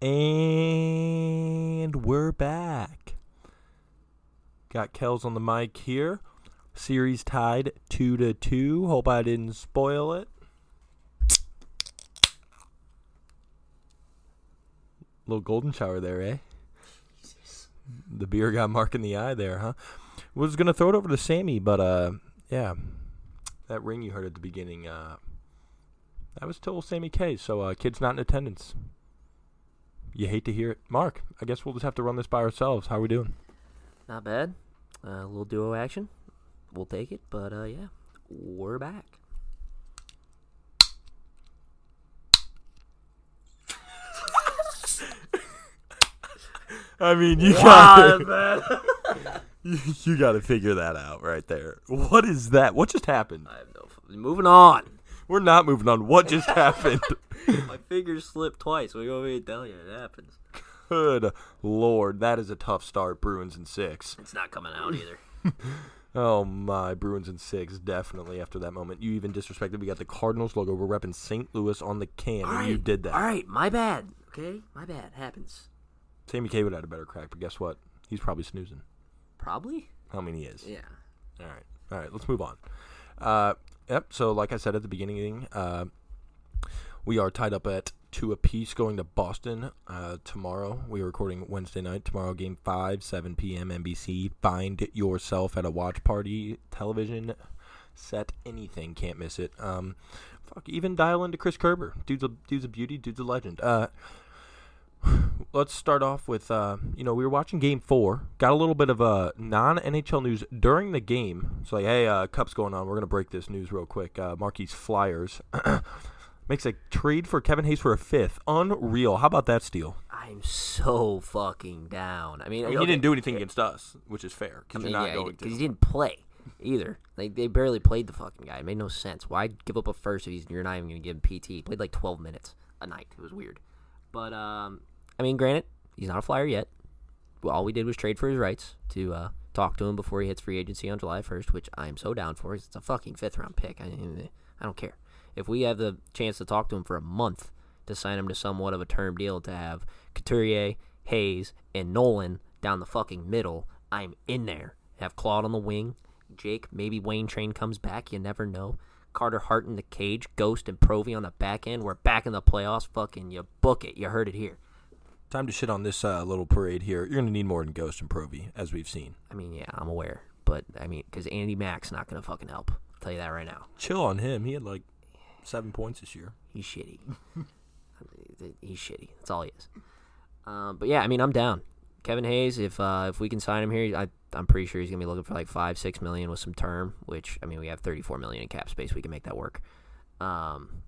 And we're back. Got Kells on the mic here. Series tied two to two. Hope I didn't spoil it. Little golden shower there, eh? The beer got Mark in the eye there, huh? Was gonna throw it over to Sammy, but uh, yeah, that ring you heard at the beginning, uh, that was still Sammy K. So uh, kid's not in attendance. You hate to hear it, Mark. I guess we'll just have to run this by ourselves. How are we doing? Not bad. Uh, a little duo action. We'll take it, but uh, yeah, we're back. I mean, you Wow, got you, you got to figure that out right there. What is that? What just happened? I have no. F- moving on. We're not moving on. What just happened? My fingers slipped twice. What do you want me to tell you? It happens. Good lord, that is a tough start. Bruins in six. It's not coming out either. Oh my, Bruins in six, definitely after that moment. You even disrespected. We got the Cardinals logo. We're repping St. Louis on the can, All and right, you did that. All right, my bad. Okay, my bad. Happens. Sammy K would have had a better crack, but guess what? He's probably snoozing. Probably. I mean, he is. Yeah. All right. All right. Let's move on. Uh, yep. So, like I said at the beginning, uh, we are tied up at two apiece going to Boston uh, tomorrow. We are recording Wednesday night. Tomorrow, game five, 7 p.m. NBC. Find yourself at a watch party television set. Anything. Can't miss it. Um, fuck. Even dial into Chris Kerber. Dude's a, dude's a beauty. Dude's a legend. Uh, let's start off with uh, you know we were watching game four got a little bit of uh, non nhl news during the game it's like hey uh, cup's going on we're gonna break this news real quick uh, marquise flyers makes a trade for kevin hayes for a fifth unreal how about that steal I'm so fucking down. I mean, I mean, he didn't do anything against us which is fair I because mean, not yeah, going because he didn't play either. Like they barely played the fucking guy. It made no sense. Why give up a first if he's, you're not even gonna give him PT? He played like 12 minutes a night. It was weird. But um, I mean, granted, he's not a flyer yet. All we did was trade for his rights to uh, talk to him before he hits free agency on July 1st, which I am so down for. It's a fucking fifth round pick. I, I don't care. If we have the chance to talk to him for a month to sign him to somewhat of a term deal to have Couturier, Hayes, and Nolan down the fucking middle, I'm in there. Have Claude on the wing, Jake, maybe Wayne Train comes back. You never know. Carter Hart in the cage, Ghost and Provy on the back end. We're back in the playoffs. Fucking, you book it. You heard it here. Time to shit on this uh, little parade here you're gonna need more than ghost and Provy, as we've seen I mean, yeah, I'm aware, but I mean, because Andy Mack's not gonna fucking help. I'll tell you that right now. chill on him he had like seven points this year He's shitty. He's shitty. That's all he is. Um, but yeah, I mean, I'm down. Kevin Hayes, if uh, if we can sign him here, I, I'm pretty sure he's gonna be looking for like five, six million with some term. Which I mean, we have 34 million in cap space. We can make that work. Um,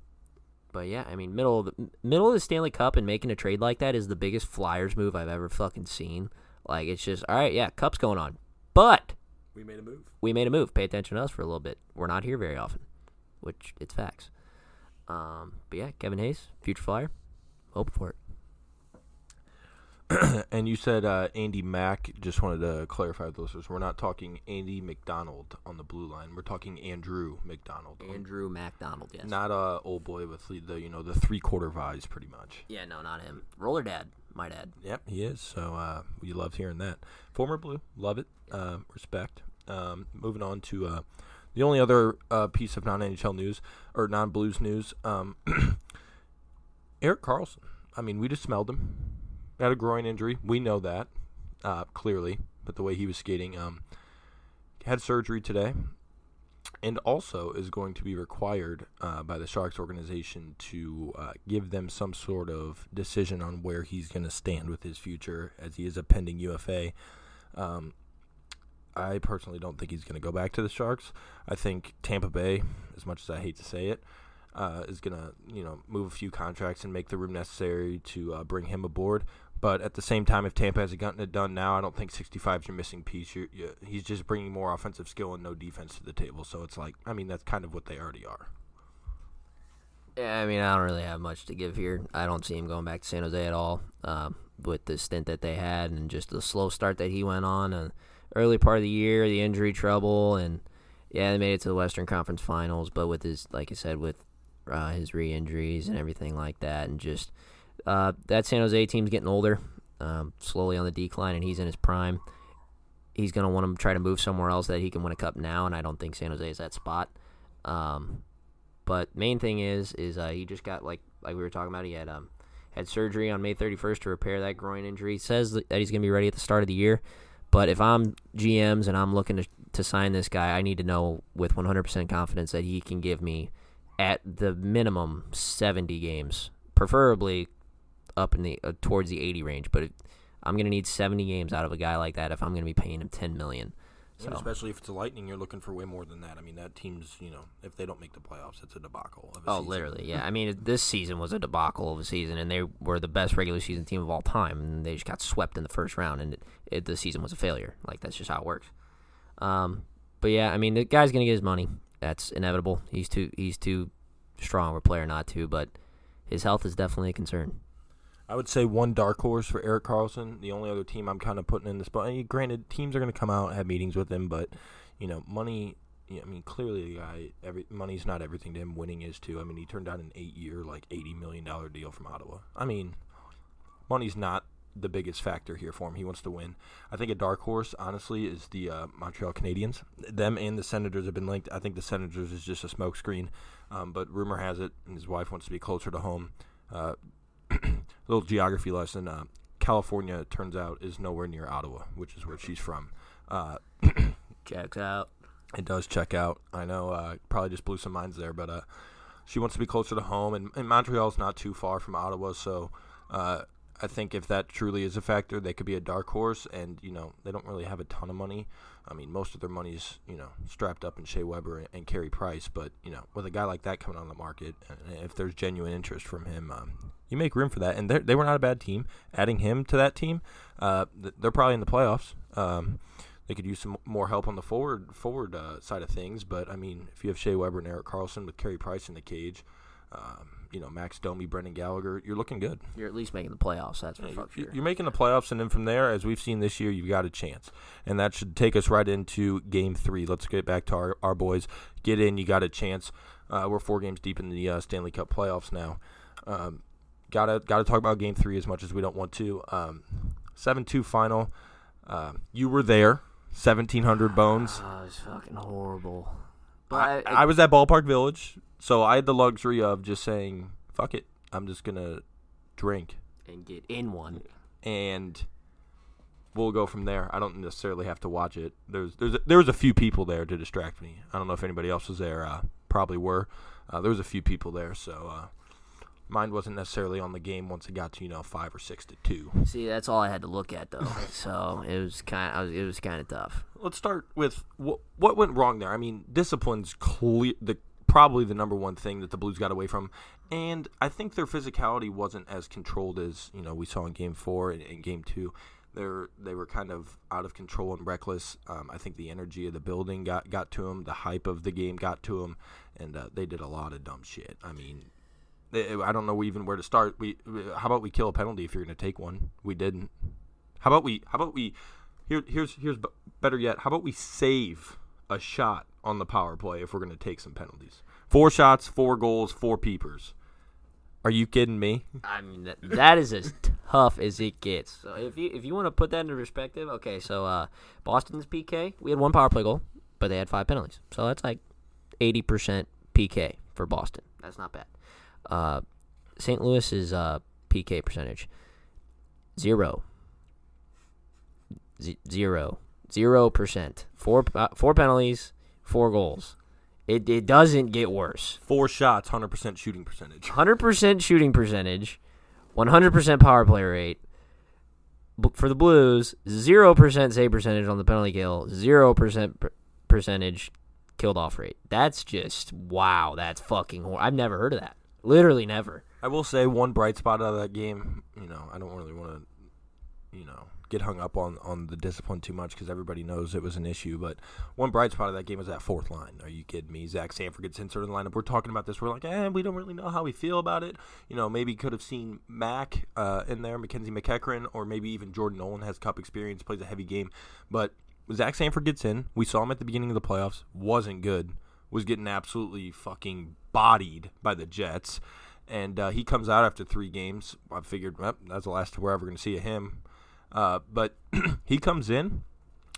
but yeah, I mean, middle of the middle of the Stanley Cup and making a trade like that is the biggest Flyers move I've ever fucking seen. Like, it's just all right. Yeah, Cup's going on, but we made a move we made a move. Pay attention to us for a little bit. We're not here very often, which it's facts. Um, but yeah, Kevin Hayes, future flyer, hope for it. and you said uh, Andy Mack. Just wanted to clarify with listeners. We're not talking Andy McDonald on the blue line. We're talking Andrew McDonald. Andrew McDonald, yes. Not a old boy with the, you know the three quarter vise, pretty much. yeah, no, not him. Roller dad, my dad. Yep, he is. So uh, we love hearing that. Former blue, love it. Uh, respect. Um, moving on to uh, the only other uh, piece of non NHL news or non Blues news. Um, Erik Karlsson. I mean, we just smelled him. Had a groin injury. We know that uh, clearly, but the way he was skating, um, had surgery today, and also is going to be required uh, by the Sharks organization to uh, give them some sort of decision on where he's going to stand with his future, as he is a pending UFA. Um, I personally don't think he's going to go back to the Sharks. I think Tampa Bay, as much as I hate to say it, uh, is going to you know move a few contracts and make the room necessary to uh, bring him aboard. But at the same time, if Tampa hasn't gotten it done now, I don't think 65 is your missing piece. You're, you he's just bringing more offensive skill and no defense to the table. So it's like, I mean, that's kind of what they already are. Yeah, I mean, I don't really have much to give here. I don't see him going back to San Jose at all. Um, with the stint that they had and just the slow start that he went on, and early part of the year, the injury trouble, and yeah, they made it to the Western Conference Finals. But with his, like I said, with uh, his re-injuries and everything like that, and just Uh, that San Jose team's getting older, um, slowly on the decline, and he's in his prime. He's going to want to try to move somewhere else that he can win a cup now, and I don't think San Jose is that spot. Um, but main thing is, is uh, he just got like like we were talking about. He had um, had surgery on May 31st to repair that groin injury. He says that he's going to be ready at the start of the year. But if I'm GMs and I'm looking to, to sign this guy, I need to know with 100% confidence that he can give me at the minimum 70 games, preferably up in the uh, towards the 80 range. But I'm going to need 70 games out of a guy like that if I'm going to be paying him 10 million. So. And especially if it's a Lightning, you're looking for way more than that. I mean, that team's, you know, if they don't make the playoffs, it's a debacle. Of a oh, season. literally, yeah. I mean, this season was a debacle of a season, and they were the best regular season team of all time, and they just got swept in the first round, and it, it, the season was a failure. Like that's just how it works. Um, but yeah, I mean, the guy's gonna get his money. That's inevitable. He's too he's too strong of a player not to, but his health is definitely a concern. I would say one dark horse for Erik Karlsson. The only other team I'm kind of putting in this mean, granted, teams are going to come out and have meetings with him, but you know, money. I mean, clearly, the guy. Every money's not everything to him. Winning is too. I mean, he turned down an eight-year, like eighty million dollar deal from Ottawa. I mean, money's not the biggest factor here for him. He wants to win. I think a dark horse, honestly, is the uh, Montreal Canadiens. Them and the Senators have been linked. I think the Senators is just a smokescreen, um, but rumor has it, and his wife wants to be closer to home. Uh, little geography lesson. Uh, California, turns out, is nowhere near Ottawa, which is where she's from. Uh, Checks out. It does check out. I know, uh, probably just blew some minds there, but uh, she wants to be closer to home, and, and Montreal's not too far from Ottawa, so uh, I think if that truly is a factor, they could be a dark horse, and you know they don't really have a ton of money. I mean, most of their money's you know strapped up in Shea Weber and, and Carey Price, but you know with a guy like that coming on the market, if there's genuine interest from him, um, you make room for that. And they were not a bad team. Adding him to that team, uh, they're probably in the playoffs. Um, they could use some more help on the forward forward uh, side of things. But I mean, if you have Shea Weber and Erik Karlsson with Carey Price in the cage, um, you know Max Domi, Brendan Gallagher, you're looking good. You're at least making the playoffs. That's for Yeah, sure. you're making the playoffs, and then from there, as we've seen this year, you've got a chance, and that should take us right into Game Three. Let's get back to our, our boys. Get in, you got a chance. Uh, we're four games deep in the uh, Stanley Cup playoffs now. Um, gotta gotta talk about Game Three as much as we don't want to. Um, Seven two final. Uh, you were there. Seventeen hundred bones. Oh, it's fucking horrible. But I, I, I was at Ballpark Village, so I had the luxury of just saying, "Fuck it, I'm just gonna drink." and get in one. and we'll go from there. I don't necessarily have to watch it. There's there's a, there was a few people there to distract me. I don't know if anybody else was there. Uh, probably were. Uh, there was a few people there, so uh, mine wasn't necessarily on the game once it got to you know five or six to two. See, that's all I had to look at though. so it was kind of it was kind of tough. Let's start with what what went wrong there. I mean, discipline's clear the probably the number one thing that the Blues got away from, and I think their physicality wasn't as controlled as you know we saw in Game Four and, and Game Two. They're they were kind of out of control and reckless. Um, I think the energy of the building got got to them. The hype of the game got to them, and uh, they did a lot of dumb shit. I mean, they- I don't know even where to start. We how about we kill a penalty if you're going to take one? We didn't. How about we? How about we? Here, here's here's better yet. How about we save a shot on the power play if we're going to take some penalties? Four shots, four goals, four peepers. Are you kidding me? I mean, that, that is as tough as it gets. So if you if you want to put that into perspective, okay, so uh, Boston's PK, we had one power play goal, but they had five penalties, so that's like eighty percent PK for Boston. That's not bad. Uh, St. Louis's uh, PK percentage zero. Z- zero. Zero percent. Four uh, four penalties, four goals. It it doesn't get worse. Four shots, hundred percent shooting percentage. Hundred percent shooting percentage, one hundred percent power play rate. For the Blues, zero percent save percentage on the penalty kill, zero percent percentage killed off rate. That's just wow. That's fucking. Hor- I've never heard of that. Literally never. I will say one bright spot out of that game. You know, I don't really want to, you know, get hung up on on the discipline too much because everybody knows it was an issue. But one bright spot of that game was that fourth line. Are you kidding me? Zach Sanford gets inserted in the lineup. We're talking about this. We're like, eh, we don't really know how we feel about it. You know, maybe could have seen Mac uh, in there, Mackenzie MacEachern, or maybe even Jordan Nolan has cup experience, plays a heavy game. But Zach Sanford gets in. We saw him at the beginning of the playoffs. Wasn't good. Was getting absolutely fucking bodied by the Jets and uh, he comes out after three games. I figured well, that's the last we're ever going to see of him. Uh, but he comes in,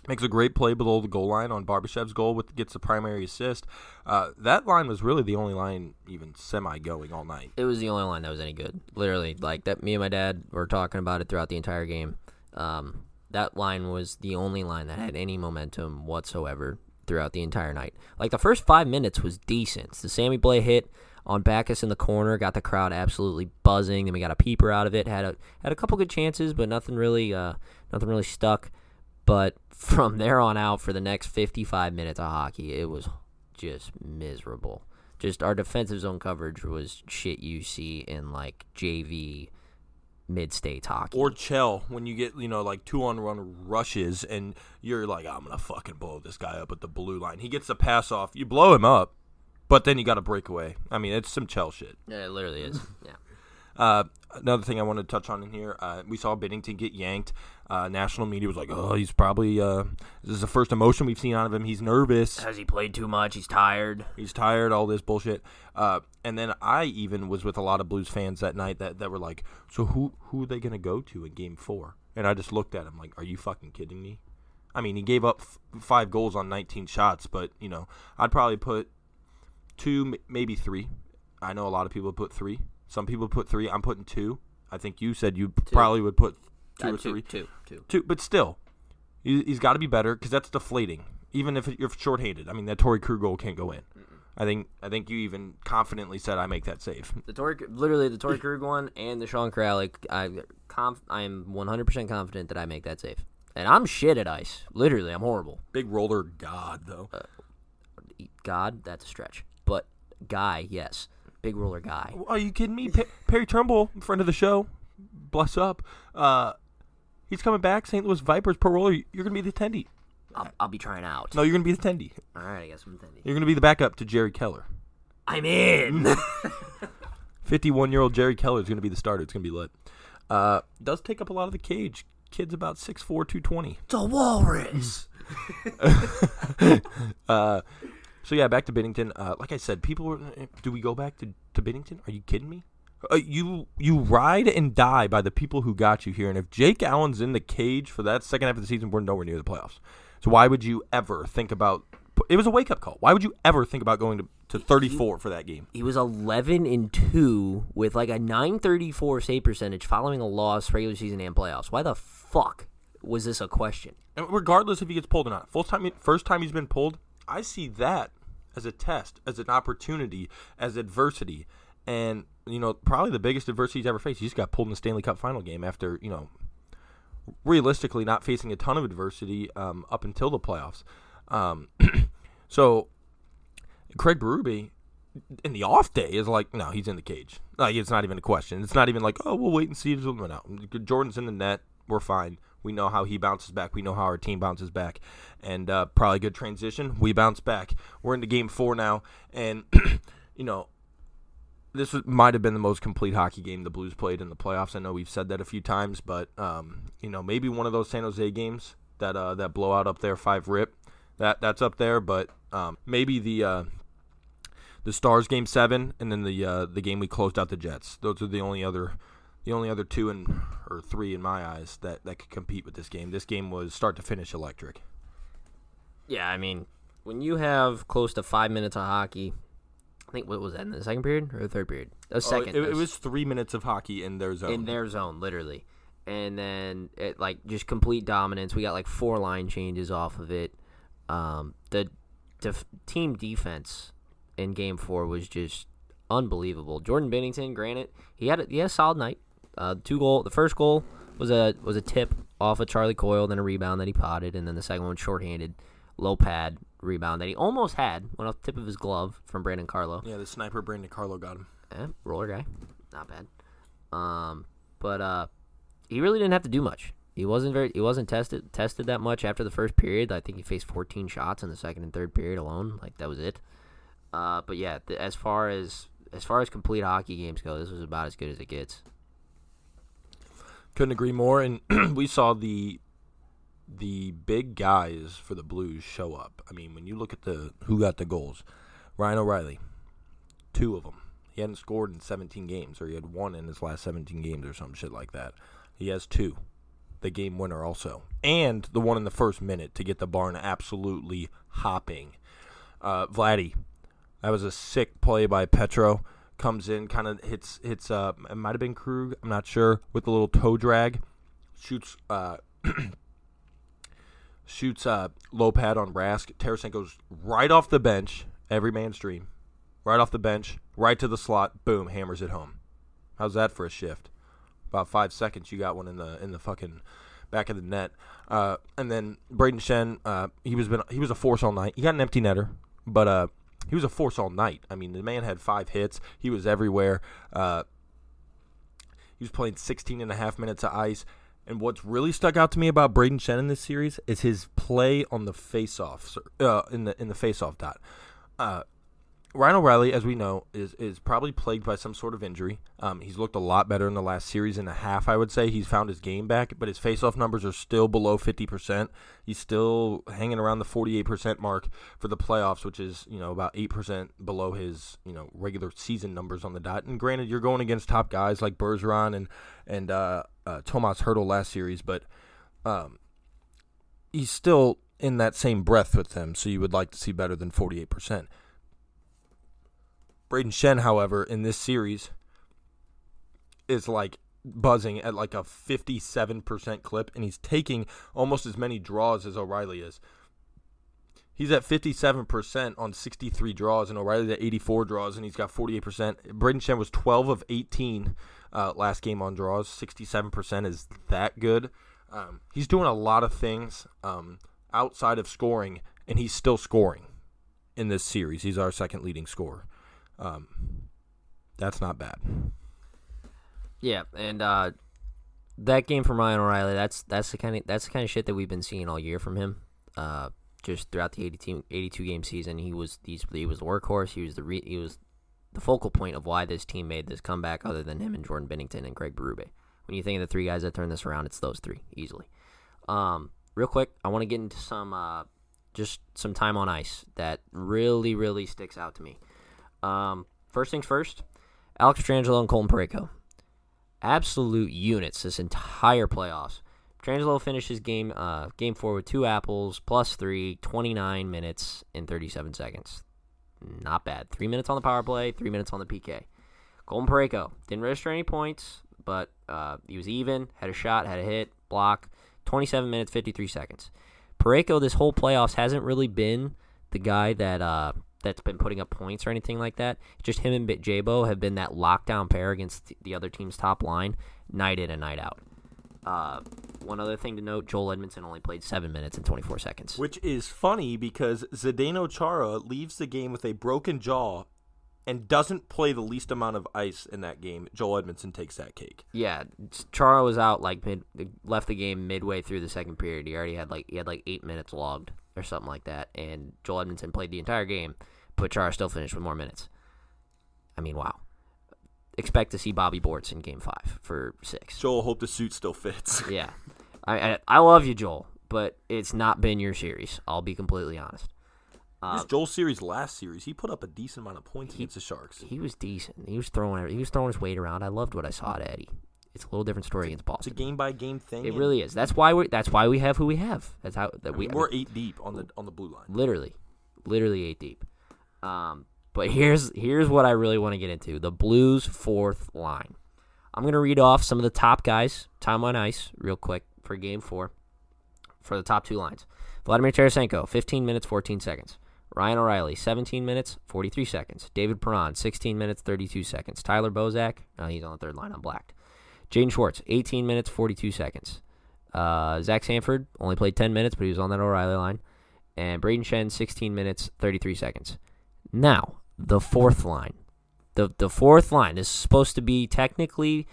makes a great play below the goal line on Barbashev's goal, with gets the primary assist. Uh, that line was really the only line even semi going all night. It was the only line that was any good. Literally, like that. Me and my dad were talking about it throughout the entire game. Um, that line was the only line that had any momentum whatsoever throughout the entire night. Like the first five minutes was decent. The Sammy Blais hit on Backes in the corner got the crowd absolutely buzzing. Then we got a peeper out of it. Had a had a couple good chances, but nothing really uh, nothing really stuck. But from there on out, for the next 55 minutes of hockey, it was just miserable. Just our defensive zone coverage was shit you see in like JV mid state hockey. Or Chell, when you get, you know, like two on run rushes and you're like, I'm going to fucking blow this guy up at the blue line. He gets the pass off. You blow him up, but then you got a breakaway. I mean, it's some Chell shit. Yeah, it literally is. Yeah. Uh, another thing I wanted to touch on in here, uh, we saw Binnington get yanked. Uh, national media was like, "Oh, he's probably uh, this is the first emotion we've seen out of him. He's nervous. Has he played too much? He's tired. He's tired. All this bullshit." Uh, and then I even was with a lot of Blues fans that night that, that were like, "So who who are they gonna go to in Game 4? And I just looked at him like, "Are you fucking kidding me?" I mean, he gave up f- five goals on 19 shots, but you know, I'd probably put two, maybe three. I know a lot of people put three. Some people put three. I'm putting two. I think you said you probably would put two Uh, or three. two, two. Two, but still, he, he's got to be better because that's deflating. Even if you're shorthanded, I mean that Torey Krug goal can't go in. I think I think you even confidently said I make that save. The Tory, literally the Torey Krug one and the Sean Kuraly. I, conf, I am 100% confident that I make that save. And I'm shit at ice. Literally, I'm horrible. Big roller god though. God, that's a stretch. Guy, yes, big roller guy. Are you kidding me? Pe- Perry Turnbull, friend of the show, bless up. Uh, he's coming back. St. Louis Vipers pro roller. You're gonna be the attendee. I'll, I'll be trying out. No, you're gonna be the attendee. All right, I guess I'm attending. You're gonna be the backup to Jerry Keller. I'm in. 51 year old Jerry Keller is going to be the starter. It's going to be lit. Uh, does take up a lot of the cage. Kid's about 6'4", 220. it's a walrus. Uh, so yeah, back to Binnington. Uh, like I said, people were. Do we go back to, to Binnington? Are you kidding me? Uh, you you ride and die by the people who got you here. And if Jake Allen's in the cage for that second half of the season, we're nowhere near the playoffs. So why would you ever think about? It was a wake up call. Why would you ever think about going to, to 34 for that game? he was 11 and 2 with like a 934 save percentage following a loss regular season and playoffs. Why the fuck was this a question? And regardless if he gets pulled or not, first time first time he's been pulled, I see that as a test, as an opportunity, as adversity, and you know probably the biggest adversity he's ever faced. He just got pulled in the Stanley Cup final game after you know realistically not facing a ton of adversity um, up until the playoffs. Um, so Craig Berube in the off day is like, no, he's in the cage. Like it's not even a question. It's not even like, oh, we'll wait and see. No, Jordan's in the net. We're fine. We know how he bounces back. We know how our team bounces back, and uh, probably good transition. We bounce back. We're into game four now, and you know this might have been the most complete hockey game the Blues played in the playoffs. I know we've said that a few times, but um, you know maybe one of those San Jose games that uh, that blowout up there, five rip, that that's up there. But um, maybe the uh, the Stars game seven, and then the uh, the game we closed out the Jets. Those are the only other the only other two and or three in my eyes that that could compete with this game. This game was start to finish electric. Yeah, I mean, when you have close to five minutes of hockey, I think what was that in the second period or the third period? The Oh, second. it, it was three minutes of hockey in their zone. in their zone, literally. And then it like just complete dominance. We got like four line changes off of it. Um, the def- team defense in Game Four was just unbelievable. Jordan Binnington, granted, he had a, he had a solid night. Uh, two goal. The first goal was a was a tip off of Charlie Coyle, then a rebound that he potted, and then the second one shorthanded, low pad rebound that he almost had went off the tip of his glove from Brandon Carlo. yeah, the sniper Brandon Carlo got him. Eh, roller guy, not bad. Um, but uh, he really didn't have to do much. He wasn't very. He wasn't tested tested that much after the first period. I think he faced 14 shots in the second and third period alone. Like that was it. Uh, but yeah, th- as far as as far as complete hockey games go, this was about as good as it gets. Couldn't agree more. And we saw the the big guys for the Blues show up. I mean, when you look at the who got the goals, Ryan O'Reilly, two of them. He hadn't scored in 17 games, or he had one in his last 17 games, or some shit like that. He has two. The game winner also, and the one in the first minute to get the barn absolutely hopping. Uh, Vladdy, that was a sick play by Petro. Comes in, kind of hits hits. Uh, it might have been Krug. I'm not sure. With a little toe drag, shoots. Uh, shoots uh, low pad on Rask. Tarasenko's right off the bench. Every man's dream. Right off the bench, right to the slot. Boom, hammers it home. How's that for a shift? About five seconds, you got one in the in the fucking back of the net. Uh, and then Brayden Schenn, uh, he was been he was a force all night. He got an empty netter, but uh, he was a force all night. I mean, the man had five hits. He was everywhere. Uh, he was playing 16 and a half minutes of ice. And what's really stuck out to me about Brayden Schenn in this series is his play on the face-off, uh, in the in the face-off dot. Uh, Ryan O'Reilly, as we know, is is probably plagued by some sort of injury. Um, he's looked a lot better in the last series and a half, I would say. He's found his game back, but his faceoff numbers are still below 50%. He's still hanging around the 48% mark for the playoffs, which is, you know, about 8% below his, you know, regular season numbers on the dot. And granted, you're going against top guys like Bergeron and, and uh, uh, Tomas Hertl last series, but um, he's still in that same breath with them, so you would like to see better than 48%. Brayden Schenn, however, in this series is like buzzing at like a 57% clip, and he's taking almost as many draws as O'Reilly is. He's at 57% on 63 draws, and O'Reilly's at 84 draws, and he's got 48%. Brayden Schenn was 12 of 18 uh, last game on draws. 67% is that good. Um, he's doing a lot of things um, outside of scoring, and he's still scoring in this series. He's our second leading scorer. Um, that's not bad. Yeah, and uh, that game from Ryan O'Reilly, that's that's the kind of that's the kind of shit that we've been seeing all year from him. Uh, just throughout the 82, 82 game season, he was these he was the workhorse. He was the re, he was the focal point of why this team made this comeback. Other than him and Jordan Binnington and Greg Berube, when you think of the three guys that turned this around, it's those three easily. Um, real quick, I want to get into some uh, just some time on ice that really really sticks out to me. Um, first things first, Alex Pietrangelo and Colton Parayko. Absolute units this entire playoffs. Pietrangelo finishes game uh, game four with two apples, plus three, 29 minutes and 37 seconds. Not bad. Three minutes on the power play, three minutes on the PK. Colton Parayko didn't register any points, but uh, he was even, had a shot, had a hit, block, 27 minutes, 53 seconds. Parayko this whole playoffs hasn't really been the guy that uh, that's been putting up points or anything like that. Just him and Jabo have been that lockdown pair against the other team's top line, night in and night out. Uh, one other thing to note: Joel Edmundson only played seven minutes and 24 seconds. Which is funny because Zdeno Chara leaves the game with a broken jaw and doesn't play the least amount of ice in that game. Joel Edmundson takes that cake. Yeah, Chara was out like mid, left the game midway through the second period. He already had like he had like eight minutes logged or something like that, and Joel Edmundson played the entire game, but Chara still finished with more minutes. I mean, wow. Expect to see Bobby Bortz in Game Five for six. Joel, hope the suit still fits. yeah, I, I, I love you, Joel, but it's not been your series. I'll be completely honest. Uh, this Joel series last series, he put up a decent amount of points he, against the Sharks. He was decent. He was throwing he was throwing his weight around. I loved what I saw at Eddie. It's a little different story against Boston. It's a game by game thing. It really is. That's why we that's why we have who we have. That's how that I we mean, we're eight deep on the on the blue line. Literally, literally eight deep. Um, but here's here's what I really want to get into: the Blues' fourth line. I'm gonna read off some of the top guys, time on ice, real quick for Game Four, for the top two lines. Vladimir Tarasenko, 15 minutes, 14 seconds. Ryan O'Reilly, 17 minutes, 43 seconds. David Perron, 16 minutes, 32 seconds. Tyler Bozak, he's on the third line, I'm blacked. Jaden Schwartz, 18 minutes, 42 seconds. Uh, Zach Sanford only played 10 minutes, but he was on that O'Reilly line. And Brayden Schenn, 16 minutes, 33 seconds. Now, the fourth line. The the fourth line is supposed to be technically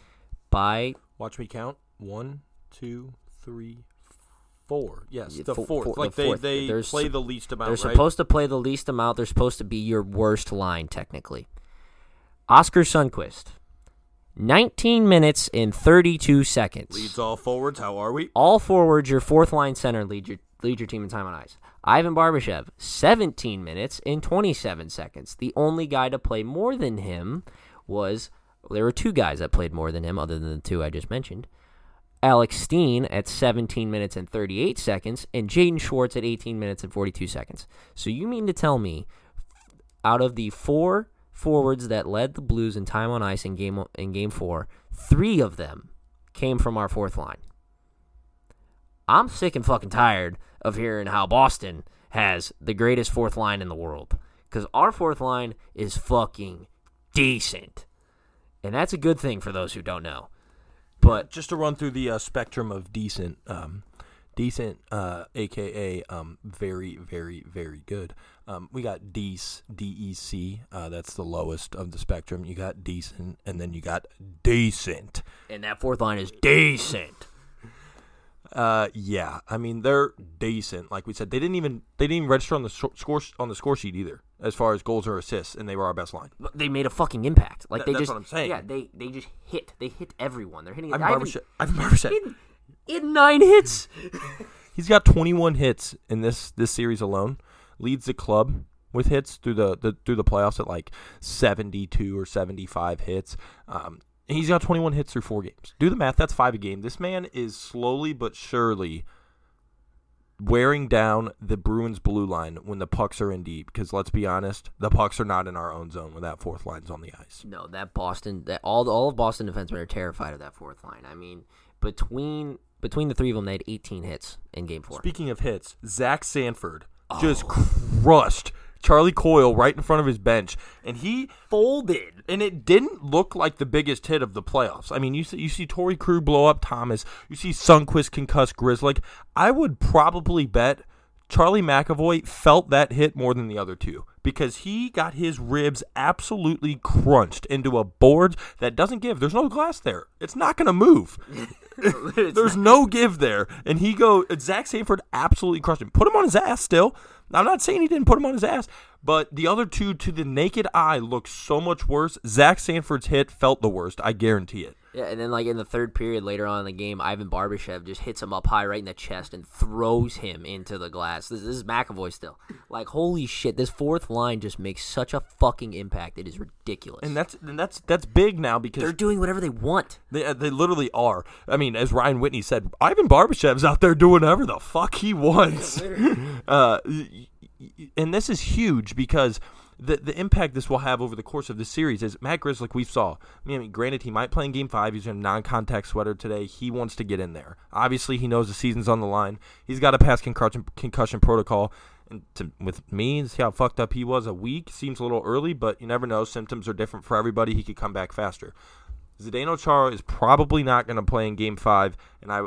by Watch me count. One, two, three, four. Yes, the fo- fourth. four- the like they fourth. they There's- play the least amount. they're right? supposed to play the least amount. They're supposed to be your worst line technically. Oskar Sundqvist, 19 minutes and 32 seconds. leads all forwards. How are we? All forwards, your fourth line center lead your lead your team in time on ice. Ivan Barbashev, 17 minutes and 27 seconds. The only guy to play more than him was there were two guys that played more than him, other than the two I just mentioned. Alex Steen at 17 minutes and 38 seconds, and Jaden Schwartz at 18 minutes and 42 seconds. So you mean to tell me, out of the four forwards that led the Blues in time on ice in game in Game Four, three of them came from our fourth line. I'm sick and fucking tired of hearing how Boston has the greatest fourth line in the world because our fourth line is fucking decent, and that's a good thing for those who don't know. But just to run through the uh, spectrum of decent, um, decent, uh, aka um, very, very, very good. Um, we got Dec, D E C. Uh, that's the lowest of the spectrum. You got decent, and then you got decent. and that fourth line is decent. Uh, yeah, I mean they're decent. Like we said, they didn't even they didn't even register on the so- score on the score sheet either, as far as goals or assists, and they were our best line. But They made a fucking impact. Like Th- they that's just, what I'm saying. Yeah, they they just hit. They hit everyone. They're hitting. I haven't- Barbashev, Ivan Barbashev, in, in nine hits. he's got 21 hits in this this series alone. Leads the club with hits through the, the through the playoffs at like 72 or 75 hits. Um, and he's got 21 hits through four games. Do the math. That's five a game. This man is slowly but surely wearing down the Bruins blue line when the pucks are in deep. Because let's be honest, the pucks are not in our own zone when that fourth line's on the ice. No, that Boston, that all all of Boston defensemen are terrified of that fourth line. I mean, between between the three of them, they had 18 hits in Game Four. Speaking of hits, Zach Sanford oh. just crushed Charlie Coyle right in front of his bench, and he Folded. and it didn't look like the biggest hit of the playoffs. I mean, you see, you see Torey Krug blow up Thomas, you see Sundqvist concuss Grizzly. I would probably bet Charlie McAvoy felt that hit more than the other two because he got his ribs absolutely crunched into a board that doesn't give. There's no glass there. It's not going to move. There's no give there. And he go Zach Sanford absolutely crushed him. Put him on his ass still. I'm not saying he didn't put him on his ass, but the other two to the naked eye look so much worse. Zach Sanford's hit felt the worst. I guarantee it. Yeah, and then like in the third period later on in the game, Ivan Barbashev just hits him up high right in the chest and throws him into the glass. This, this is McAvoy still. Like holy shit, this fourth line just makes such a fucking impact. It is ridiculous. And that's and that's that's big now because they're doing whatever they want. They, uh, they literally are. I mean, as Ryan Whitney said, Ivan Barbashev's out there doing whatever the fuck he wants. uh, and this is huge because the the impact this will have over the course of the series is Matt Grzelcyk. We saw. I mean, granted, he might play in Game Five. He's in a non-contact sweater today. He wants to get in there. Obviously, he knows the season's on the line. He's got to pass concussion concussion protocol. And to, with me, see how fucked up he was a week seems a little early, but you never know. Symptoms are different for everybody. He could come back faster. Zdeno Chara is probably not going to play in Game Five, and I,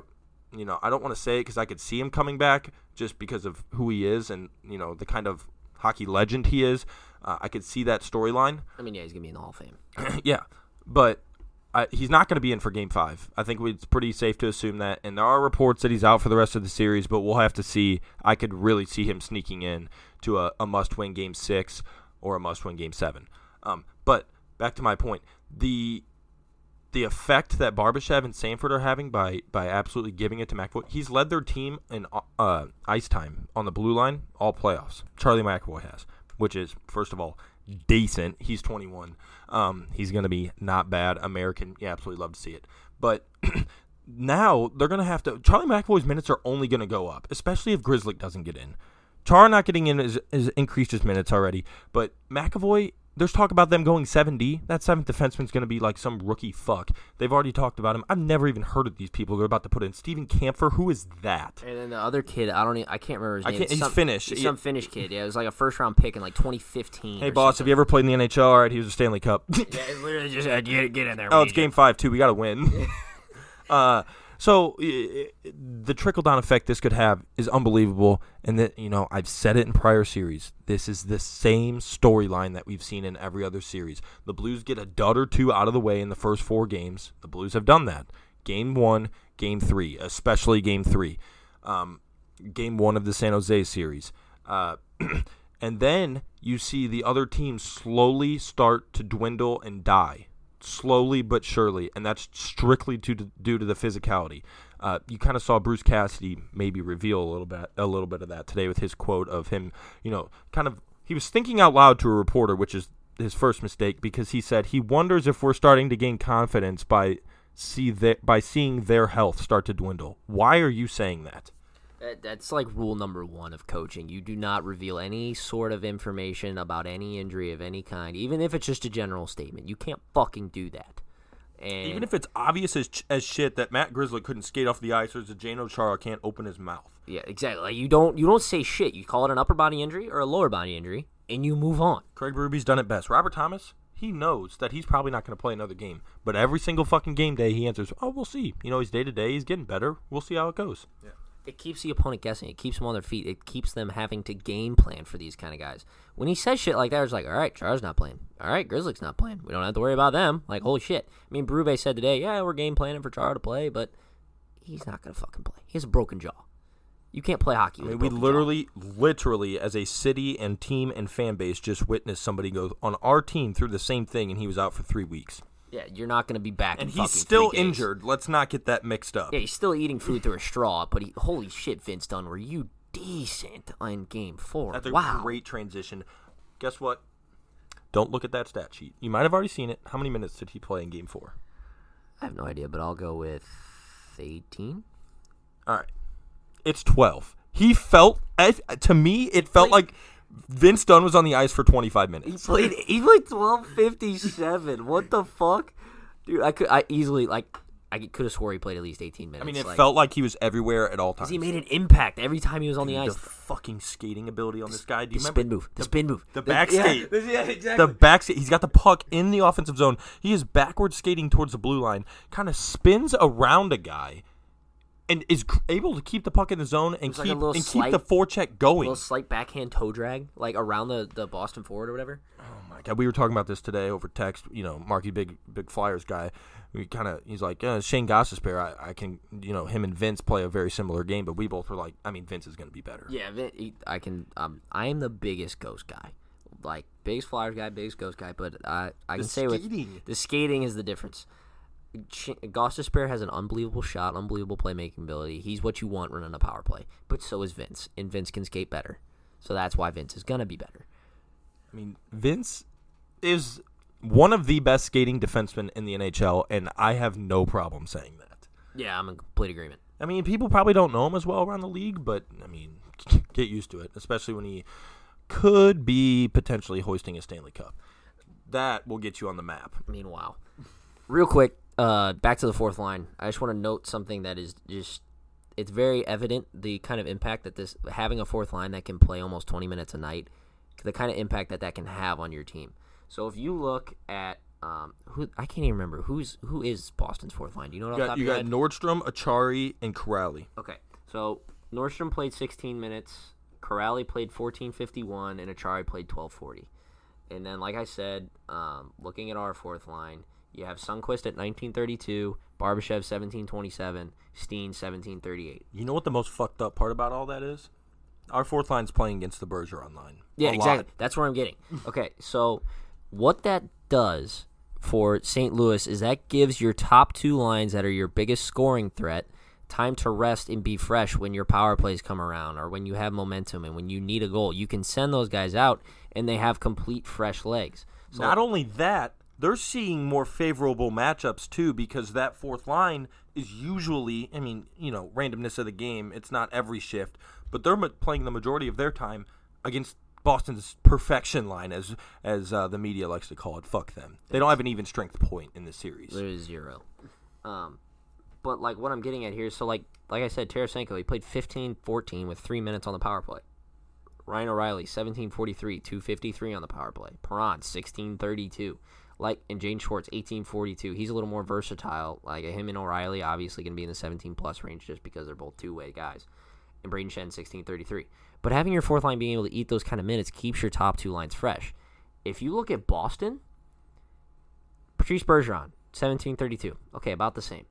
you know, I don't want to say it because I could see him coming back just because of who he is and you know the kind of hockey legend he is. Uh, I could see that storyline. I mean, yeah, he's gonna be in the Hall of Fame. yeah, but I, he's not going to be in for Game Five. I think it's pretty safe to assume that. And there are reports that he's out for the rest of the series, but we'll have to see. I could really see him sneaking in to a, a must-win Game Six or a must-win Game Seven. Um, but back to my point, the the effect that Barbashev and Sanford are having by by absolutely giving it to McAvoy. He's led their team in uh, ice time on the blue line all playoffs. Charlie McAvoy has, which is first of all decent. He's 21. Um, he's going to be not bad. American, yeah, absolutely love to see it. But now they're going to have to. Charlie McAvoy's minutes are only going to go up, especially if Grizzly doesn't get in. Char not getting in is, is increased his minutes already, but McAvoy there's talk about them going 7D. That seventh defenseman's going to be like some rookie fuck. They've already talked about him. I've never even heard of these people they're about to put in. Steven Kampfer, who is that? And then the other kid, I don't, even, I can't remember his I name. can't- he's some, Finnish. Yeah. Some Finnish kid. Yeah, it was like a first round pick in like 2015. Hey, or boss, have you ever played in the NHL? All right, he was a Stanley Cup. Yeah, it literally just uh, get, get in there. oh, it's game five, too. We got to win. uh, so the trickle down effect this could have is unbelievable. And that, you know, I've said it in prior series. This is the same storyline that we've seen in every other series. The Blues get a dud or two out of the way in the first four games. The Blues have done that. Game one, game three, especially game three. Um, game one of the San Jose series. Uh, and then you see the other teams slowly start to dwindle and die, slowly but surely, and that's strictly due to, due to the physicality. Uh, you kind of saw Bruce Cassidy maybe reveal a little bit a little bit of that today with his quote of him, you know, kind of he was thinking out loud to a reporter, which is his first mistake because he said he wonders if we're starting to gain confidence by see that by seeing their health start to dwindle. Why are you saying that? That- That's like rule number one of coaching. You do not reveal any sort of information about any injury of any kind, even if it's just a general statement. You can't fucking do that. And Even if it's obvious as, ch- as shit that Matt Grizzly couldn't skate off the ice or that Jano Chara can't open his mouth. yeah, exactly. Like you don't you don't say shit. You call it an upper body injury or a lower body injury, and you move on. Craig Ruby's done it best. Robert Thomas, he knows that he's probably not going to play another game. But every single fucking game day, he answers, "Oh, we'll see." You know, he's day to day. He's getting better. We'll see how it goes. It keeps the opponent guessing. It keeps them on their feet. It keeps them having to game plan for these kind of guys. When he says shit like that, it's like, all right, Char's not playing. All right, Grizzly's not playing. We don't have to worry about them. Like, holy shit. I mean, Berube said today, yeah, we're game planning for Char to play, but he's not going to fucking play. He has a broken jaw. You can't play hockey I mean, we broken jaw. literally, literally, as a city and team and fan base, just witnessed somebody go on our team through the same thing, and he was out for three weeks. Yeah, you're not going to be back. And he's still injured. Let's not get that mixed up. Yeah, he's still eating food through a straw, but he, holy shit, Vince Dunn, were you decent on game four? That's a wow. great transition. Guess what? Don't look at that stat sheet. You might have already seen it. How many minutes did he play in game four? I have no idea, but I'll go with 18. All right. It's 12. He felt, to me, it felt like Vince Dunn was on the ice for 25 minutes. He played he played twelve fifty seven. What the fuck, dude? I could I easily like I could have swore he played at least eighteen minutes. I mean, it like, felt like he was everywhere at all times. he made an impact every time he was on the the ice. fucking skating ability on this guy. Do you The remember spin move, the spin move, the back yeah, skate. yeah, exactly. the back skate? He's got the puck in the offensive zone. He is backward skating towards the blue line, kind of spins around a guy, and is able to keep the puck in the zone and like keep little and keep the forecheck going. A little slight backhand toe drag, like around the, the Boston forward or whatever. Oh my god, we were talking about this today over text. You know, Marky Big Big Flyers guy. We kind of he's like uh, Shayne Gostisbehere. I, I can you know him and Vince play a very similar game, but we both were like, I mean Vince is going to be better. Yeah, I can. Um, I am the biggest ghost guy, like biggest Flyers guy, biggest ghost guy. But I I can say with the skating is the difference. Gostisbehere has an unbelievable shot, unbelievable playmaking ability. He's what you want running a power play. But so is Vince, and Vince can skate better. So that's why Vince is gonna be better. I mean Vince is one of the best skating defensemen in the NHL, and I have no problem saying that. Yeah, I'm in complete agreement. I mean, people probably don't know him as well around the league, but I mean, get used to it, especially when he could be potentially hoisting a Stanley Cup. That will get you on the map. Meanwhile, real quick, uh, back to the fourth line. I just want to note something that is just it's very evident the kind of impact that this having a fourth line that can play almost 20 minutes a night, the kind of impact that that can have on your team. So if you look at um, who I can't even remember who's who is Boston's fourth line. Do you know what You got, you got head? Nordstrom, Acciari, and Kuraly. Okay, so Nordstrom played 16 minutes, Kuraly played 14:51, and Acciari played 12:40. And then, like I said, um, looking at our fourth line, you have Sundqvist at 19:32, Barbashev 17:27, Steen 17:38. You know what the most fucked up part about all that is? Our fourth line's playing against the Bergeron line. Yeah, A exactly. lot. That's where I'm getting. Okay, so what that does for St. Louis is that gives your top two lines that are your biggest scoring threat time to rest and be fresh when your power plays come around or when you have momentum and when you need a goal. You can send those guys out and they have complete fresh legs. So Not only that, they're seeing more favorable matchups too because that fourth line is usually, I mean, you know, randomness of the game. It's not every shift, but they're playing the majority of their time against Boston's perfection line, as as uh, the media likes to call it. Fuck them. They don't have an even strength point in this series. There is zero. Um, but like what I'm getting at here, so like like I said, Tarasenko he played 15-14 with three minutes on the power play. Ryan O'Reilly 17-43, 253 on the power play. Perron 16-32. Like and Jane Schwartz 18-42. He's a little more versatile. Like him and O'Reilly obviously going to be in the 17 plus range just because they're both two way guys. And Brayden Schenn 16-33. But having your fourth line being able to eat those kind of minutes keeps your top two lines fresh. If you look at Boston, Patrice Bergeron, 1732. Okay, about the same.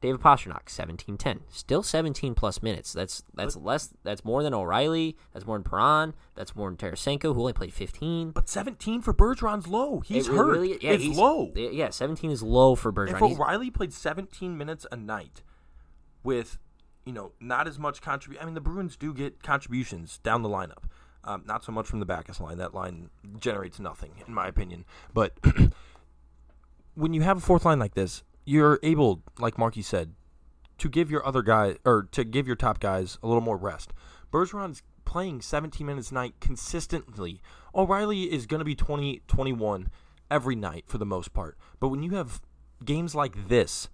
David Pastrnak, 1710. Still 17 plus minutes. That's that's less that's more than O'Reilly, that's more than Perron, that's more than Tarasenko, who only played 15. But 17 for Bergeron's low. He's It hurt. really- yeah, it's he's- low. Yeah, 17 is low for Bergeron. If He's- O'Reilly played 17 minutes a night with, you know, not as much contribution. I mean, the Bruins do get contributions down the lineup. Um, not so much from the Backes line. That line generates nothing, in my opinion. But when you have a fourth line like this, you're able, like Marky said, to give your other guy or to give your top guys a little more rest. Bergeron's playing 17 minutes a night consistently. O'Reilly is going to be 20, 21 every night for the most part. But when you have games like this,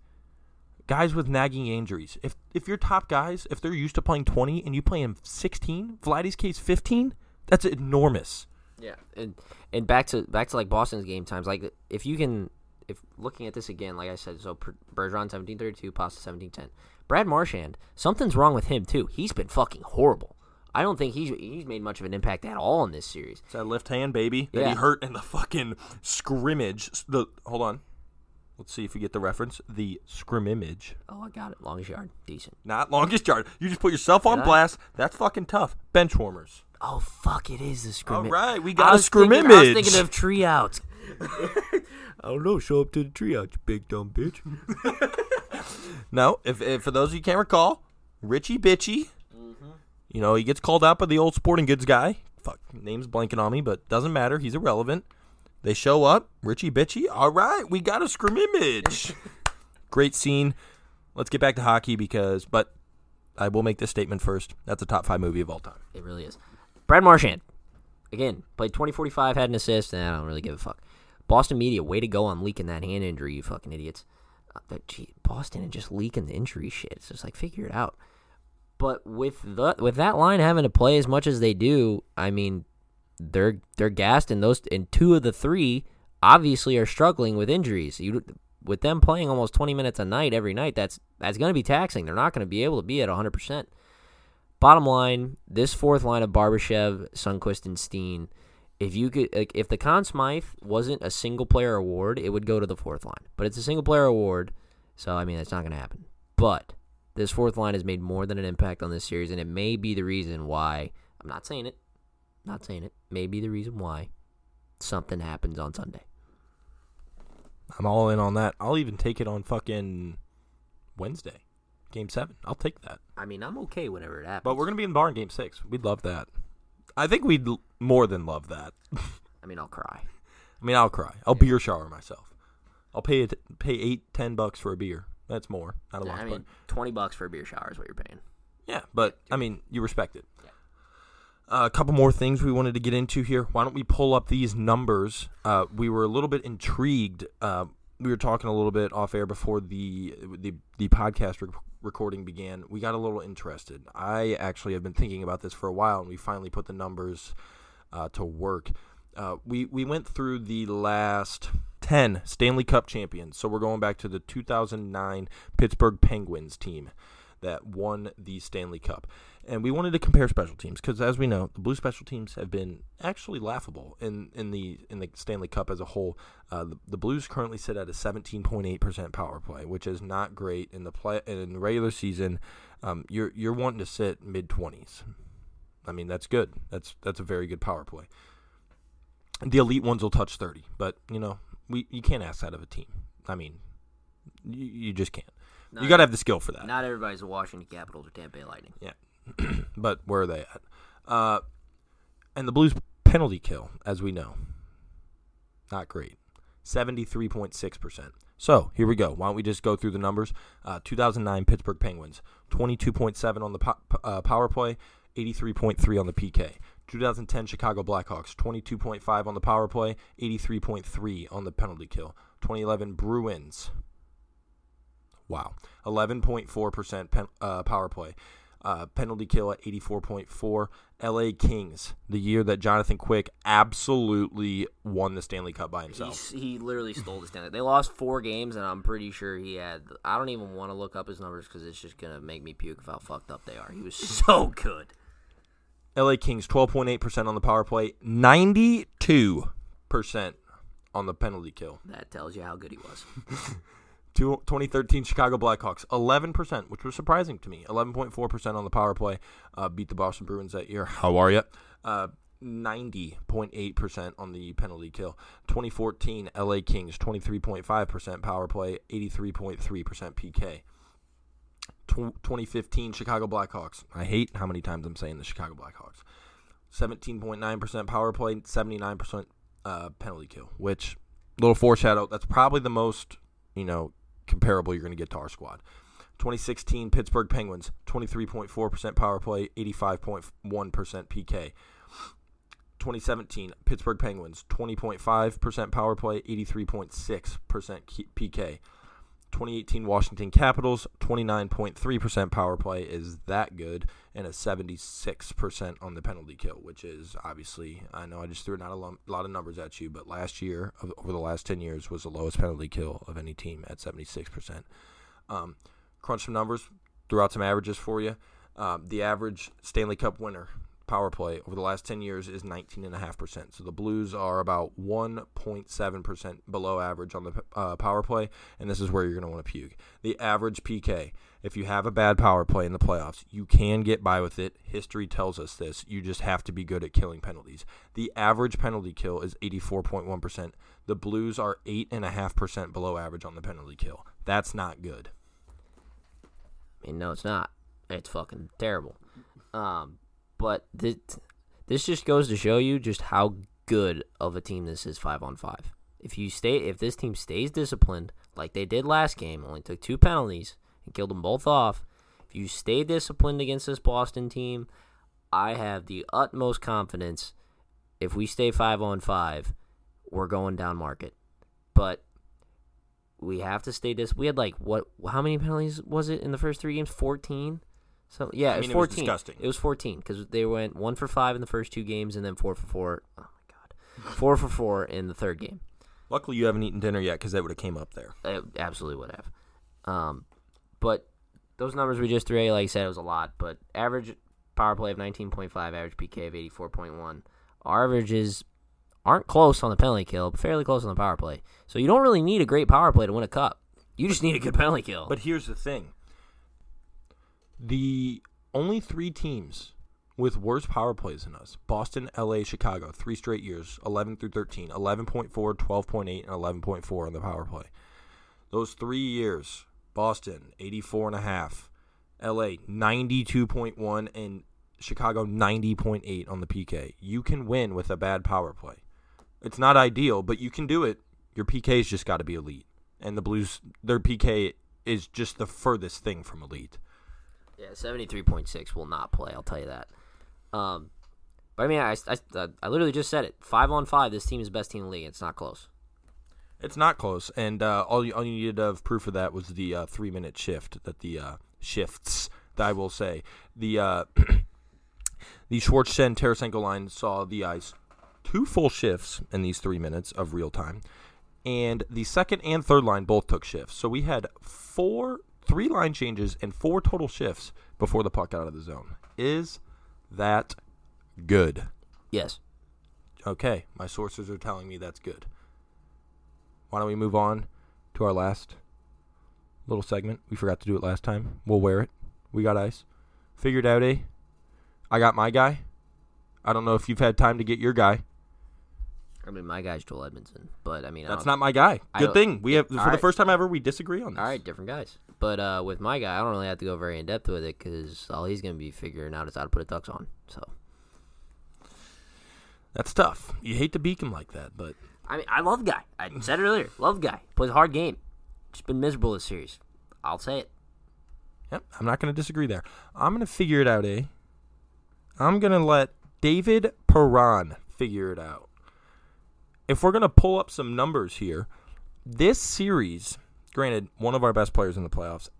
guys with nagging injuries, if if your top guys, if they're used to playing 20 and you play him 16, Vladdy's case 15, that's enormous. Yeah, and and back to back to like Boston's game times. Like if you can, if looking at this again, like I said, so Bergeron seventeen thirty two, Pasta seventeen ten. Brad Marchand, something's wrong with him too. He's been fucking horrible. I don't think he's he's made much of an impact at all in this series. It's that left hand baby that Yeah. he hurt in the fucking scrimmage. The hold on, let's see if we get the reference. The scrimmage, Oh, I got it. Longest yard, decent. not longest yard. You just put yourself on Did I? blast. That's fucking tough. Bench warmers. Oh fuck! It is the scrimmage. right, we I got a scrimmage. thinking- I was thinking of tree outs. I don't know. Show up to the tree out, you big dumb bitch. no, if, if for those of you can't recall, Richie Bitchy, you know, he gets called out by the old sporting goods guy. Fuck, name's blanking on me, but doesn't matter. He's irrelevant. They show up, Richie Bitchy. All right, we got a scrimmage. Great scene. Let's get back to hockey because, but I will make this statement first. That's a top five movie of all time. It really is. Brad Marchand, again, played 2045, had an assist, and I don't really give a fuck. Boston media, way to go on leaking that hand injury, you fucking idiots. Uh, gee, Boston and just leaking the injury shit. It's just like figure it out. But with the with that line having to play as much as they do, I mean, they're they're gassed, and those and two of the three obviously are struggling with injuries. You with them playing almost 20 minutes a night every night, that's that's going to be taxing. They're not going to be able to be at 100 percent. Bottom line, this fourth line of Barbashev, Sundqvist, and Steen, if you could, like, if the Conn Smythe wasn't a single player award, it would go to the fourth line. But it's a single player award, so I mean that's not going to happen. But this fourth line has made more than an impact on this series, and it may be the reason why. I'm not saying it, not saying it. May be the reason why something happens on Sunday. I'm all in on that. I'll even take it on fucking Wednesday, game seven. I'll take that. I mean, I'm okay whenever it happens. But we're gonna be in the bar in Game Six. We'd love that. I think we'd more than love that. I mean, I'll cry. I mean, I'll cry. I'll beer shower myself. I'll pay it. Pay eight, ten bucks for a beer. That's more. Not a lot. I but- mean, twenty bucks for a beer shower is what you're paying. yeah, but I mean, you respect it. Uh, a couple more things we wanted to get into here. Why don't we pull up these numbers? Uh, we were a little bit intrigued. Uh, we were talking a little bit off air before the the, the podcast rec- recording began. We got a little interested. I actually have been thinking about this for a while, and we finally put the numbers uh, to work. Uh, we we went through the last ten Stanley Cup champions. So we're going back to the 2009 Pittsburgh Penguins team that won the Stanley Cup. And we wanted to compare special teams because, as we know, the blue special teams have been actually laughable in, in the in the Stanley Cup as a whole. Uh, the, the Blues currently sit at a 17.8% power play, which is not great in the play in the regular season. Um, you're you're wanting to sit mid 20s. I mean, that's good. That's that's a very good power play. The elite ones will touch 30, but you know, we you can't ask that of a team. I mean, you, you just can't. you got to have the skill for that. Not everybody's the Washington Capitals or Tampa Bay Lightning. Yeah, but where are they at? Uh, and the Blues penalty kill, as we know, not great. 73.6%. So here we go. Why don't we just go through the numbers? Uh, 2009 Pittsburgh Penguins, 22.7 on the po- uh, power play, 83.3 on the PK. 2010 Chicago Blackhawks, 22.5 on the power play, 83.3 on the penalty kill. 2011 Bruins, wow, 11.4% pen, uh, power play. Uh, penalty kill at 84.4. LA Kings, the year that Jonathan Quick absolutely won the Stanley Cup by himself. He's, he literally stole the Stanley. They lost four games, and I'm pretty sure he had. I don't even want to look up his numbers because it's just gonna make me puke how fucked up they are. He was so good. LA Kings 12.8% on the power play, 92% on the penalty kill. That tells you how good he was. Two- 2013 Chicago Blackhawks 11%, which was surprising to me. 11.4% on the power play. Uh, beat the Boston Bruins that year. How are you? Uh, 90.8% on the penalty kill. 2014 LA Kings 23.5% power play, 83.3% PK. Tw 2015 Chicago Blackhawks. I hate how many times I'm saying the Chicago Blackhawks. 17.9% power play, 79% uh, penalty kill, which little foreshadow, that's probably the most, you know, comparable you're going to get to our squad. 2016 Pittsburgh Penguins, 23.4% power play, 85.1% PK. 2017 Pittsburgh Penguins, 20.5% power play, 83.6% PK. 2018 Washington Capitals, 29.3% power play is that good, and a 76% on the penalty kill, which is obviously, I know I just threw not a lot of numbers at you, but last year, over the last 10 years, was the lowest penalty kill of any team at 76%. Um, crunch some numbers, threw out some averages for you. Um, the average Stanley Cup winner power play over the last 10 years is 19.5%. So the Blues are about 1.7% below average on the uh, power play, and this is where you're going to want to puke. The average PK, if you have a bad power play in the playoffs, you can get by with it. History tells us this. You just have to be good at killing penalties. The average penalty kill is 84.1%. The Blues are 8.5% below average on the penalty kill. That's not good. I mean, no, it's not. It's fucking terrible. Um, but this, this just goes to show you just how good of a team this is five on five. If you stay, if this team stays disciplined like they did last game, only took two penalties and killed them both off. If you stay disciplined against this Boston team, I have the utmost confidence. If we stay five on five, we're going down market. But we have to stay this. We had like what? How many penalties was it in the first three games? Fourteen. So yeah, I it was fourteen. It was, it was fourteen because they went one for five in the first two games and then four for four. Oh my god, four for four in the third game. Luckily, you haven't eaten dinner yet because that would have came up there. It absolutely would have. Um, but those numbers we just threw, like I said, it was a lot. But average power play of nineteen point five, average PK of eighty four point one. Our averages aren't close on the penalty kill, but fairly close on the power play. So you don't really need a great power play to win a cup. You just need a good penalty kill. But here's the thing the only three teams with worse power plays than us Boston, LA, Chicago, three straight years 11 through 13, 11.4, 12.8, and 11.4 on the power play. Those three years Boston, 84.5, LA, 92.1, and Chicago, 90.8 on the PK. You can win with a bad power play. It's not ideal, but you can do it. Your PK's just got to be elite. And the Blues, their PK is just the furthest thing from elite. Yeah, seventy three point six will not play. I'll tell you that. Um, but I mean, I, I, I literally just said it. Five on five, this team is best team in the league. It's not close. It's not close, and uh, all you all you needed of proof of that was the uh, three minute shift that the uh, shifts that I will say the uh, the Schwartz-Schenn Tarasenko line saw the ice two full shifts in these three minutes of real time, and the second and third line both took shifts. So we had four three line changes and four total shifts before the puck got out of the zone. Is that good? Yes. Okay, my sources are telling me that's good. Why don't we move on to our last little segment? We forgot to do it last time. We'll wear it. We got ice. Figured out, eh? I got my guy. I don't know if you've had time to get your guy. I mean, my guy's Joel Edmundson, but I mean, that's not my guy. Good thing we have for right. the first time ever we disagree on this. All right, different guys. But uh, with my guy, I don't really have to go very in depth with it because all he's going to be figuring out is how to put a tux on. So that's tough. You hate to beak him like that, but I mean, I love guy. I said it earlier. Love guy. Plays a hard game. Just been miserable this series. I'll say it. Yep, I'm not going to disagree there. I'm going to figure it out, eh? I'm going to let David Perron figure it out if we're going to pull up some numbers here, this series, granted, one of our best players in the playoffs,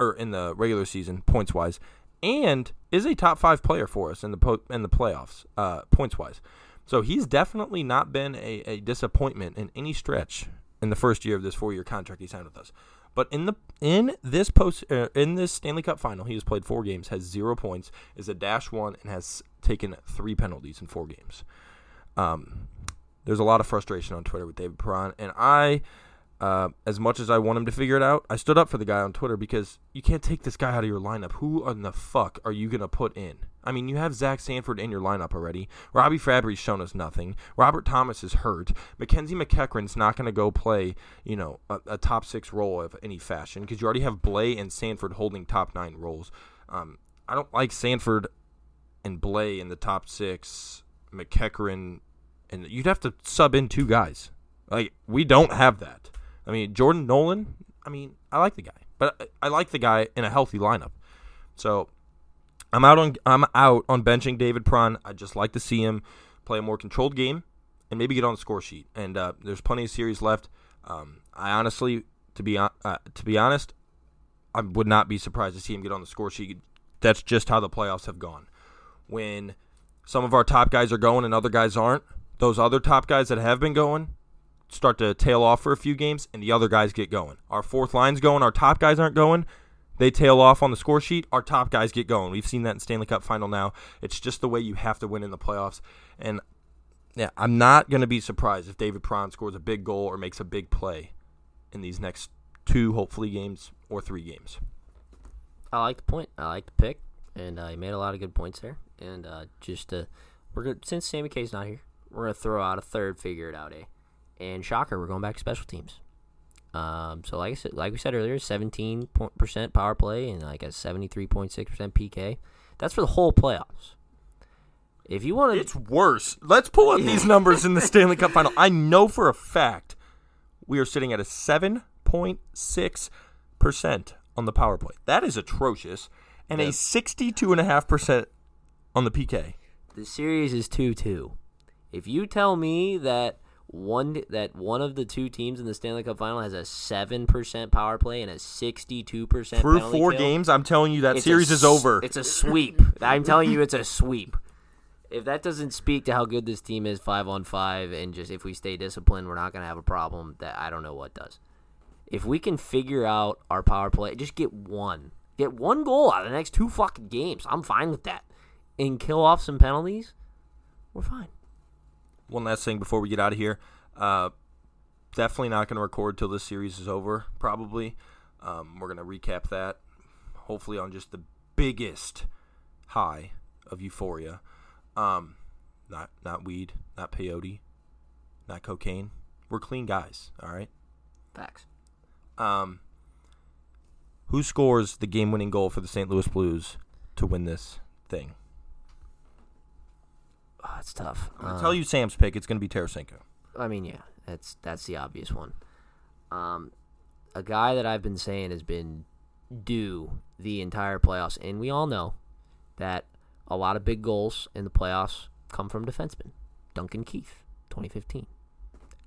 or in the regular season, points wise, and is a top five player for us in the po- in the playoffs, uh, points wise. So he's definitely not been a, a disappointment in any stretch in the first year of this four year contract he signed with us. But in the in this post uh, in this Stanley Cup final, he has played four games, has zero points, is a dash one, and has taken three penalties in four games. Um, there's a lot of frustration on Twitter with David Perron, and I, uh, as much as I want him to figure it out, I stood up for the guy on Twitter because you can't take this guy out of your lineup. Who in the fuck are you gonna put in? I mean, you have Zach Sanford in your lineup already. Robby Fabbri's shown us nothing. Robert Thomas is hurt. Mackenzie MacEachern's not going to go play, you know, a, a, top six role of any fashion because you already have Blais and Sanford holding top nine roles. Um, I don't like Sanford and Blais in the top six, MacEachern, and you'd have to sub in two guys. Like we don't have that. I mean, Jordan Nolan. I mean, I like the guy, but I like the guy in a healthy lineup. So I'm out on I'm out on benching David Perron. I just like to see him play a more controlled game and maybe get on the score sheet. And uh, there's plenty of series left. Um, I honestly, to be uh, to be honest, I would not be surprised to see him get on the score sheet. That's just how the playoffs have gone. When some of our top guys are going and other guys aren't, those other top guys that have been going start to tail off for a few games, and the other guys get going. Our fourth line's going, our top guys aren't going. They tail off on the score sheet. Our top guys get going. We've seen that in Stanley Cup final now. It's just the way you have to win in the playoffs. And yeah, I'm not going to be surprised if David Perron scores a big goal or makes a big play in these next two, hopefully, games or three games. I like the point. I like the pick, and uh, he made a lot of good points there. And uh, just uh, we're good since Sammy K's not here, we're gonna throw out a third, figure it out, eh? And shocker, we're going back to special teams. Um, so like I said, like we said earlier, 17 percent power play and like a 73.6 percent PK. That's for the whole playoffs. If you want to, it's worse. Let's pull up these numbers in the Stanley Cup final. I know for a fact we are sitting at a 7.6 percent on the power play. That is atrocious, and a 62.5 percent on the PK. The series is two two. If you tell me that one that one of the two teams in the Stanley Cup final has a seven percent power play and a sixty-two percent through four kill, games, I'm telling you that series a, is over. It's a sweep. I'm telling you, it's a sweep if that doesn't speak to how good this team is five on five, and just if we stay disciplined, we're not going to have a problem. That I don't know what does. If we can figure out our power play, just get one, get one goal out of the next two fucking games. I'm fine with that, and kill off some penalties. We're fine. One last thing before we get out of here. Uh, definitely not going to record till this series is over. Probably. Um, we're going to recap that. Hopefully on just the biggest high of euphoria. Um, not not weed, not peyote, not cocaine. We're clean guys. All right. Facts. Um, who scores the game-winning goal for the St. Louis Blues to win this thing? It's tough. I'm tell you Sam's pick. It's gonna be Tarasenko. I mean, yeah, that's that's the obvious one. Um, a guy that I've been saying has been due the entire playoffs, and we all know that a lot of big goals in the playoffs come from defensemen. Duncan Keith, 2015.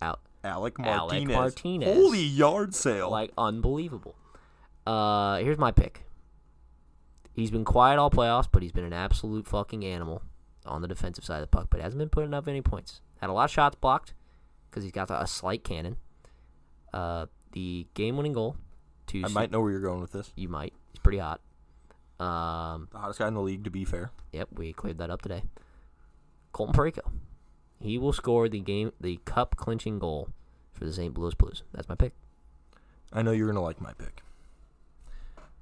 Out. Alec Martinez. Alec Martinez. Holy yard sale. Like, unbelievable. Uh, here's my pick. He's been quiet all playoffs, but he's been an absolute fucking animal on the defensive side of the puck, but hasn't been putting up any points. Had a lot of shots blocked because he's got a slight cannon. Uh, the game-winning goal. To I might know where you're going with this. You might. He's pretty hot. Um, the hottest guy in the league, to be fair. Yep, we cleared that up today. Colton Parayko. He will score the game, the cup clinching goal for the St. Louis Blues. That's my pick. I know you're gonna like my pick.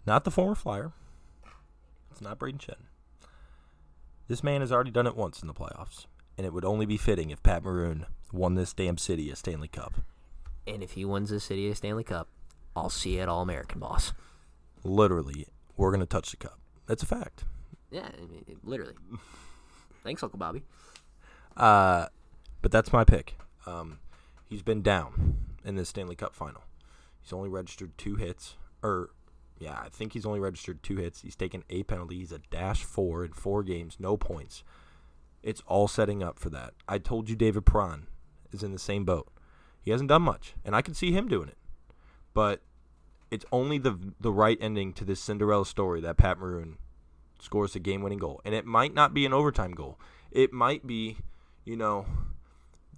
Not the former Flyer. It's not Brayden Schenn. This man has already done it once in the playoffs, and it would only be fitting if Pat Maroon won this damn city a Stanley Cup. And if he wins this city a Stanley Cup, I'll see it all American, boss. Literally, we're going to touch the cup. That's a fact. Yeah, I mean, literally. Thanks, Uncle Bobby. Uh, but that's my pick. Um, he's been down in the Stanley Cup final. He's only registered two hits, or yeah, I think he's only registered two hits. He's taken a penalty. He's a dash four in four games, no points. It's all setting up for that. I told you David Perron is in the same boat. He hasn't done much, and I can see him doing it. But it's only the the right ending to this Cinderella story that Pat Maroon scores a game-winning goal, and it might not be an overtime goal. It might be, you know,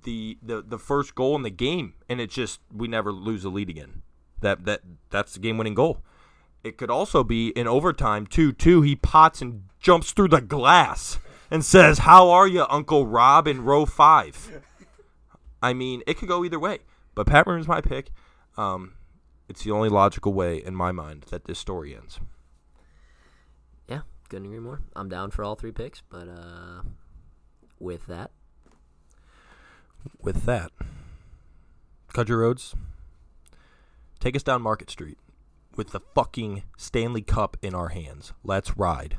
the the the first goal in the game, and it's just we never lose the lead again. That that that's the game-winning goal. It could also be in overtime two two. He pots and jumps through the glass and says, "How are you, Uncle Rob?" in row five. I mean, it could go either way. But Pat Maroon's my pick. Um, it's the only logical way, in my mind, that this story ends. Yeah, couldn't agree more. I'm down for all three picks, but uh, with that, with that, Country Roads, take us down Market Street with the fucking Stanley Cup in our hands. Let's ride.